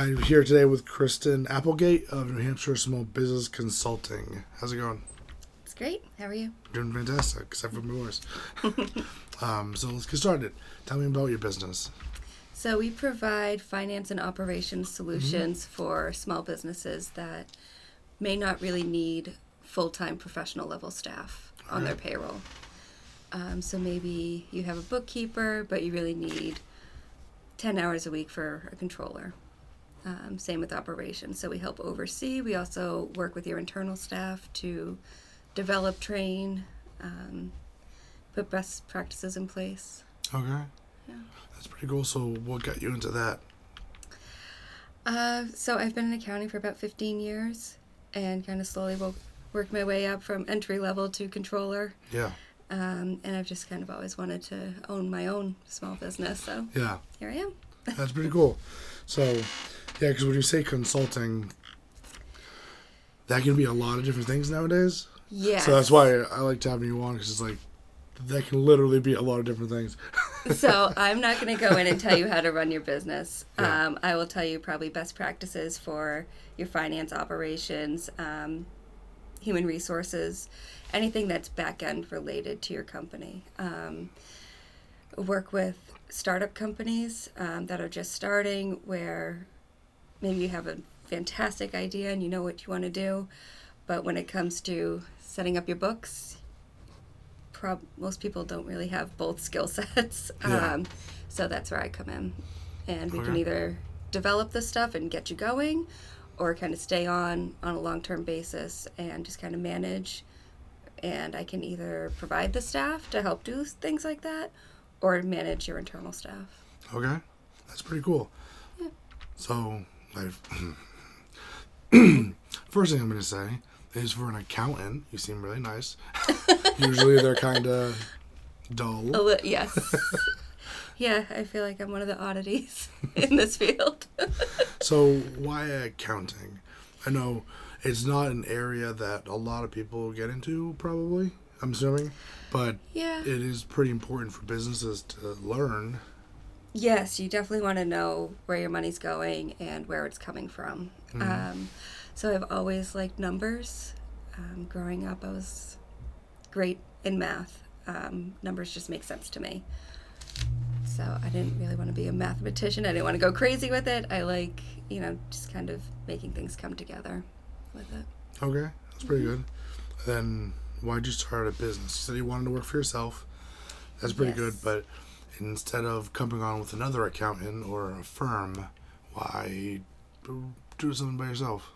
I'm here today with Kristen Applegate of New Hampshire Small Business Consulting. How's it going? It's great. How are you? Doing fantastic, except for my voice. um, so let's get started. Tell me about your business. So, we provide finance and operations solutions for small businesses that may not really need full time professional level staff on their payroll. Um, so, maybe you have a bookkeeper, but you really need 10 hours a week for a controller. Um, same with operations. So, we help oversee. We also work with your internal staff to develop, train, um, put best practices in place. Okay. Yeah. That's pretty cool. So, what got you into that? Uh, so I've been in accounting for about 15 years and kind of slowly wo- worked my way up from entry level to controller. Yeah. Um, and I've just kind of always wanted to own my own small business. So Yeah. here I am. That's pretty cool. So, yeah, because when you say consulting, that can be a lot of different things nowadays. Yeah. So that's why I like to have you on because it's like that can literally be a lot of different things. so I'm not going to go in and tell you how to run your business. Yeah. Um, I will tell you probably best practices for your finance operations, um, human resources, anything that's back end related to your company. Um, work with startup companies um, that are just starting where maybe you have a fantastic idea and you know what you want to do, but when it comes to setting up your books, prob- most people don't really have both skill sets. Yeah. Um, so that's where I come in. And we can either develop this stuff and get you going or kind of stay on on a long-term basis and just kind of manage and I can either provide the staff to help do things like that or manage your internal staff. Okay, that's pretty cool. Yeah. So, like, first thing I'm gonna say is for an accountant, you seem really nice. Usually they're kind of dull. A li- yes. yeah, I feel like I'm one of the oddities in this field. So why accounting? I know it's not an area that a lot of people get into, probably. I'm assuming, but yeah. it is pretty important for businesses to learn. Yes, you definitely want to know where your money's going and where it's coming from. Um, so I've always liked numbers. Um, growing up, I was great in math. Um, numbers just make sense to me. So I didn't really want to be a mathematician. I didn't want to go crazy with it. I like, you know, just kind of making things come together with it. Okay, that's pretty good. Then why'd you start a business? You said you wanted to work for yourself. That's pretty good, but instead of coming on with another accountant or a firm, why do something by yourself?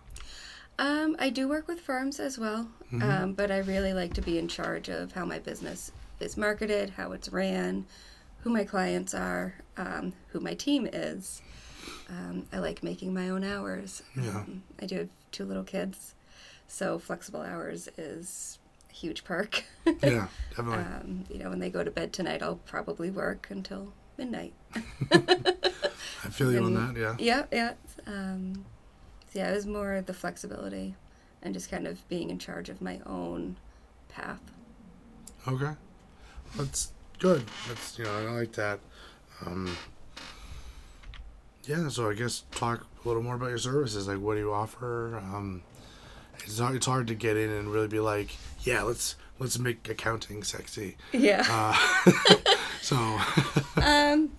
Um, I do work with firms as well, um, but I really like to be in charge of how my business is marketed, how it's ran, who my clients are, um, who my team is. Um, I like making my own hours. Yeah. Um, I do have two little kids, so flexible hours is huge perk. Yeah, definitely. um, you know, when they go to bed tonight, I'll probably work until midnight. I feel you on that. Yeah. Yeah, yeah. Um, so yeah, it was more the flexibility and just kind of being in charge of my own path. Okay, that's good. That's you know I like that. Um, yeah, so I guess talk a little more about your services. Like, what do you offer? Um, it's hard, it's hard to get in and really be like, yeah, let's let's make accounting sexy. Yeah. Uh, so um,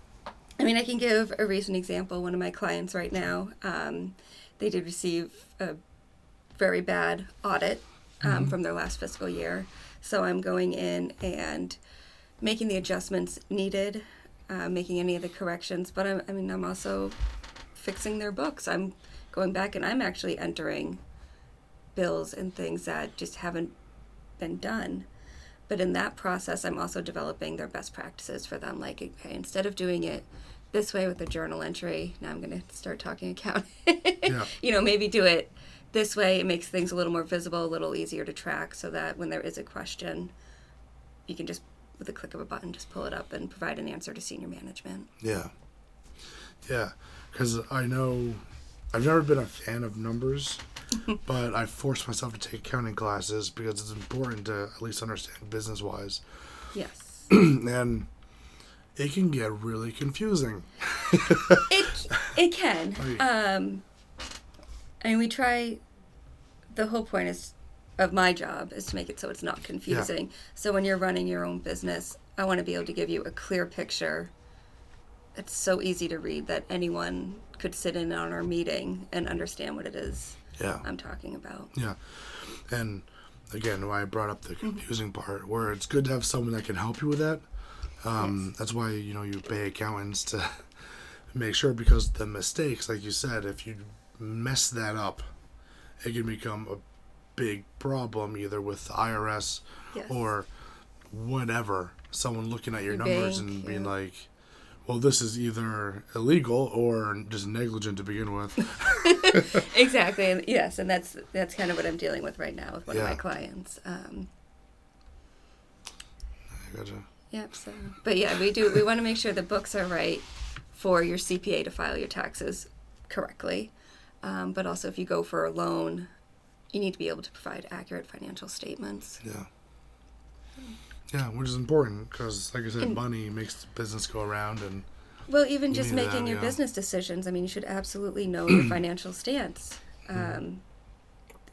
I mean, I can give a recent example. One of my clients right now, um, they did receive a very bad audit um, from their last fiscal year. So I'm going in and making the adjustments needed, uh, making any of the corrections. But I'm, I mean, I'm also fixing their books. I'm going back and I'm actually entering bills and things that just haven't been done. But in that process, I'm also developing their best practices for them. Like, okay, instead of doing it this way with the journal entry. Now I'm going to start talking accounting. Yeah. You know, maybe do it this way. It makes things a little more visible, a little easier to track, so that when there is a question, you can just with a click of a button just pull it up and provide an answer to senior management. Yeah. Yeah. Because I know I've never been a fan of numbers, but I forced myself to take accounting classes because it's important to at least understand business wise. Yes. and it can get really confusing. it it can. Right. Um, I mean, we try. The whole point is of my job is to make it so it's not confusing. So when you're running your own business, I want to be able to give you a clear picture. It's so easy to read that anyone could sit in on our meeting and understand what it is Yeah. I'm talking about. Yeah. And again, why I brought up the confusing part, where it's good to have someone that can help you with that. Um, That's why you know you pay accountants to make sure because the mistakes, like you said, if you mess that up, it can become a big problem either with the IRS Yes. or whatever. Someone looking at your numbers and being like, "Well, this is either illegal or just negligent to begin with." exactly. And yes, and that's that's kind of what I'm dealing with right now with one of my clients. Um, I gotcha. Yep. So, but yeah, we do. We want to make sure the books are right for your CPA to file your taxes correctly. Um, but also, if you go for a loan, you need to be able to provide accurate financial statements. Yeah. Yeah, which is important because, like I said, And- money makes the business go around, and Well, even just need that, making your yeah. business decisions. I mean, you should absolutely know your financial stance. Um,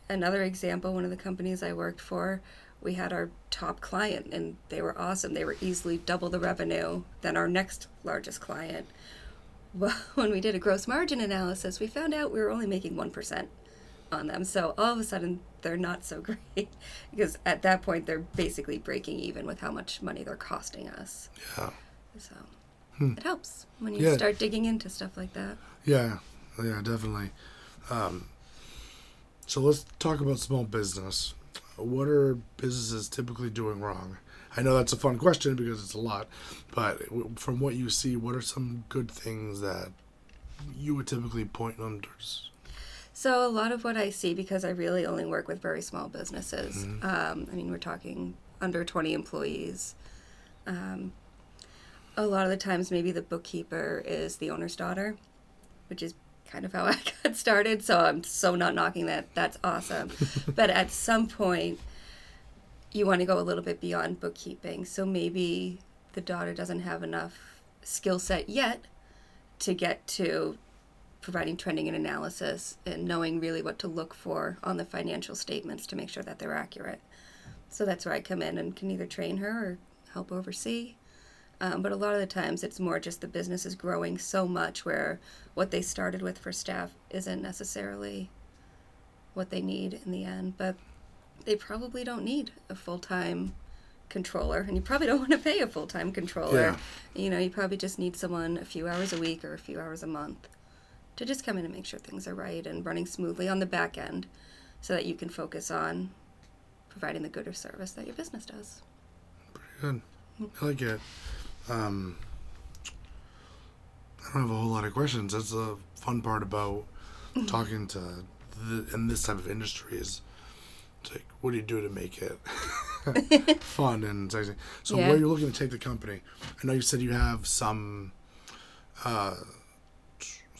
another example, one of the companies I worked for, we had our top client, and they were awesome. They were easily double the revenue than our next largest client. Well, when we did a gross margin analysis, we found out we were only making 1% on them. So all of a sudden, they're not so great because at that point, they're basically breaking even with how much money they're costing us. yeah, So it helps when you Hmm. Yeah. start digging into stuff like that. yeah, yeah, definitely. Um, so let's talk about small business. What are businesses typically doing wrong? I know that's a fun question because it's a lot, but from what you see, what are some good things that you would typically point them towards? So a lot of what I see, because I really only work with very small businesses. Mm-hmm. Um, I mean, we're talking under 20 employees. Um, a lot of the times, maybe the bookkeeper is the owner's daughter, which is kind of how I got started. So I'm so not knocking that. That's awesome. but at some point, you want to go a little bit beyond bookkeeping. So maybe the daughter doesn't have enough skill set yet to get to providing trending and analysis and knowing really what to look for on the financial statements to make sure that they're accurate. So that's where I come in and can either train her or help oversee. Um, but a lot of the times it's more just the business is growing so much where what they started with for staff isn't necessarily what they need in the end. But they probably don't need a full time controller, and you probably don't want to pay a full time controller. You know, you probably just need someone a few hours a week or a few hours a month to just come in and make sure things are right and running smoothly on the back end so that you can focus on providing the good or service that your business does. Pretty good. I like it. Um, I don't have a whole lot of questions. That's the fun part about talking to the, in this type of industry is it's like, what do you do to make it fun and sexy? So, Yeah. where you're looking to take the company? I know you said you have some, uh,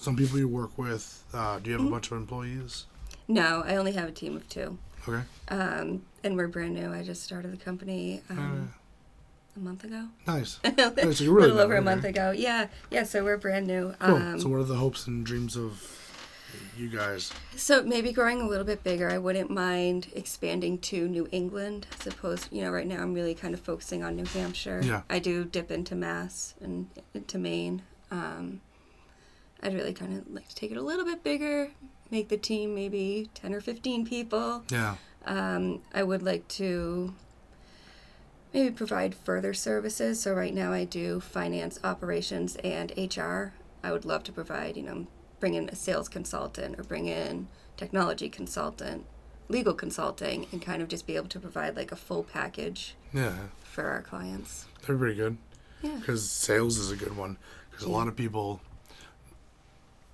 some people you work with. Uh, do you have a bunch of employees? No, I only have a team of two. Okay. Um, and we're brand new. I just started the company um, a month ago. Nice. a Nice. So you're really little over a month ago. Yeah, yeah. So we're brand new. Cool. Um, so, what are the hopes and dreams of you guys? So maybe growing a little bit bigger. I wouldn't mind expanding to New England. I suppose you know right now I'm really kind of focusing on New Hampshire. Yeah. I do dip into Mass and into Maine. Um, I'd really kind of like to take it a little bit bigger, make the team maybe ten or fifteen people. Yeah. Um, I would like to maybe provide further services. So right now I do finance, operations, and HR. I would love to provide, you know, bring in a sales consultant or bring in technology consultant, legal consulting, and kind of just be able to provide like a full package Yeah. for our clients. They're pretty good. Yeah. because sales is a good one. Because a lot of people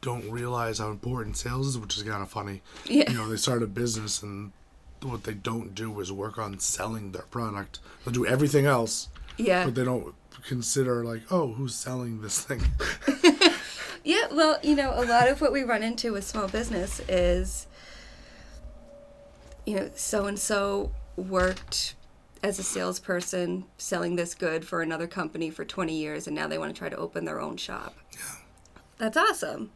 don't realize how important sales is, which is kind of funny. Yeah. You know, they start a business and what they don't do is work on selling their product. They'll do everything else, Yeah. but they don't consider like, oh, who's selling this thing? Yeah, well, you know, a lot of what we run into with small business is, you know, so and so worked as a salesperson selling this good for another company for 20 years and now they want to try to open their own shop. Yeah. That's awesome.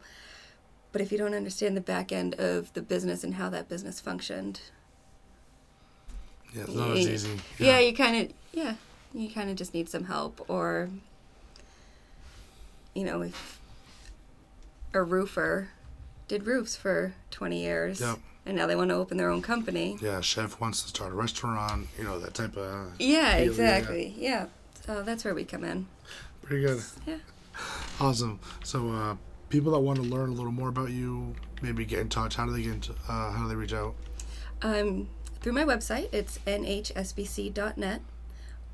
But if you don't understand the back end of the business and how that business functioned, Yeah, it's not as easy. yeah, you kind of, yeah, you kind of just need some help. Or, you know, if a roofer did roofs for 20 years Yep. and now they want to open their own company. Yeah, chef wants to start a restaurant, you know, that type of. Yeah, Yeah, exactly. Yeah. So that's where we come in. Pretty good. Yeah. Awesome. So, uh, people that want to learn a little more about you, maybe get in touch. How do they get? Into, uh, how do they reach out? Um, through my website, it's nhsbc.net.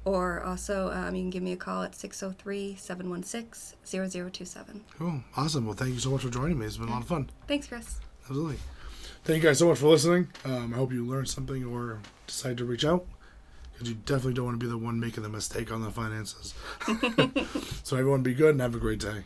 Or also, um, you can give me a call at 603 716 0027. Cool. Awesome. Well, thank you so much for joining me. It's been a lot of fun. Thanks, Chris. Absolutely. Thank you guys so much for listening. Um, I hope you learned something or decide to reach out because you definitely don't want to be the one making the mistake on the finances. so, everyone, be good and have a great day.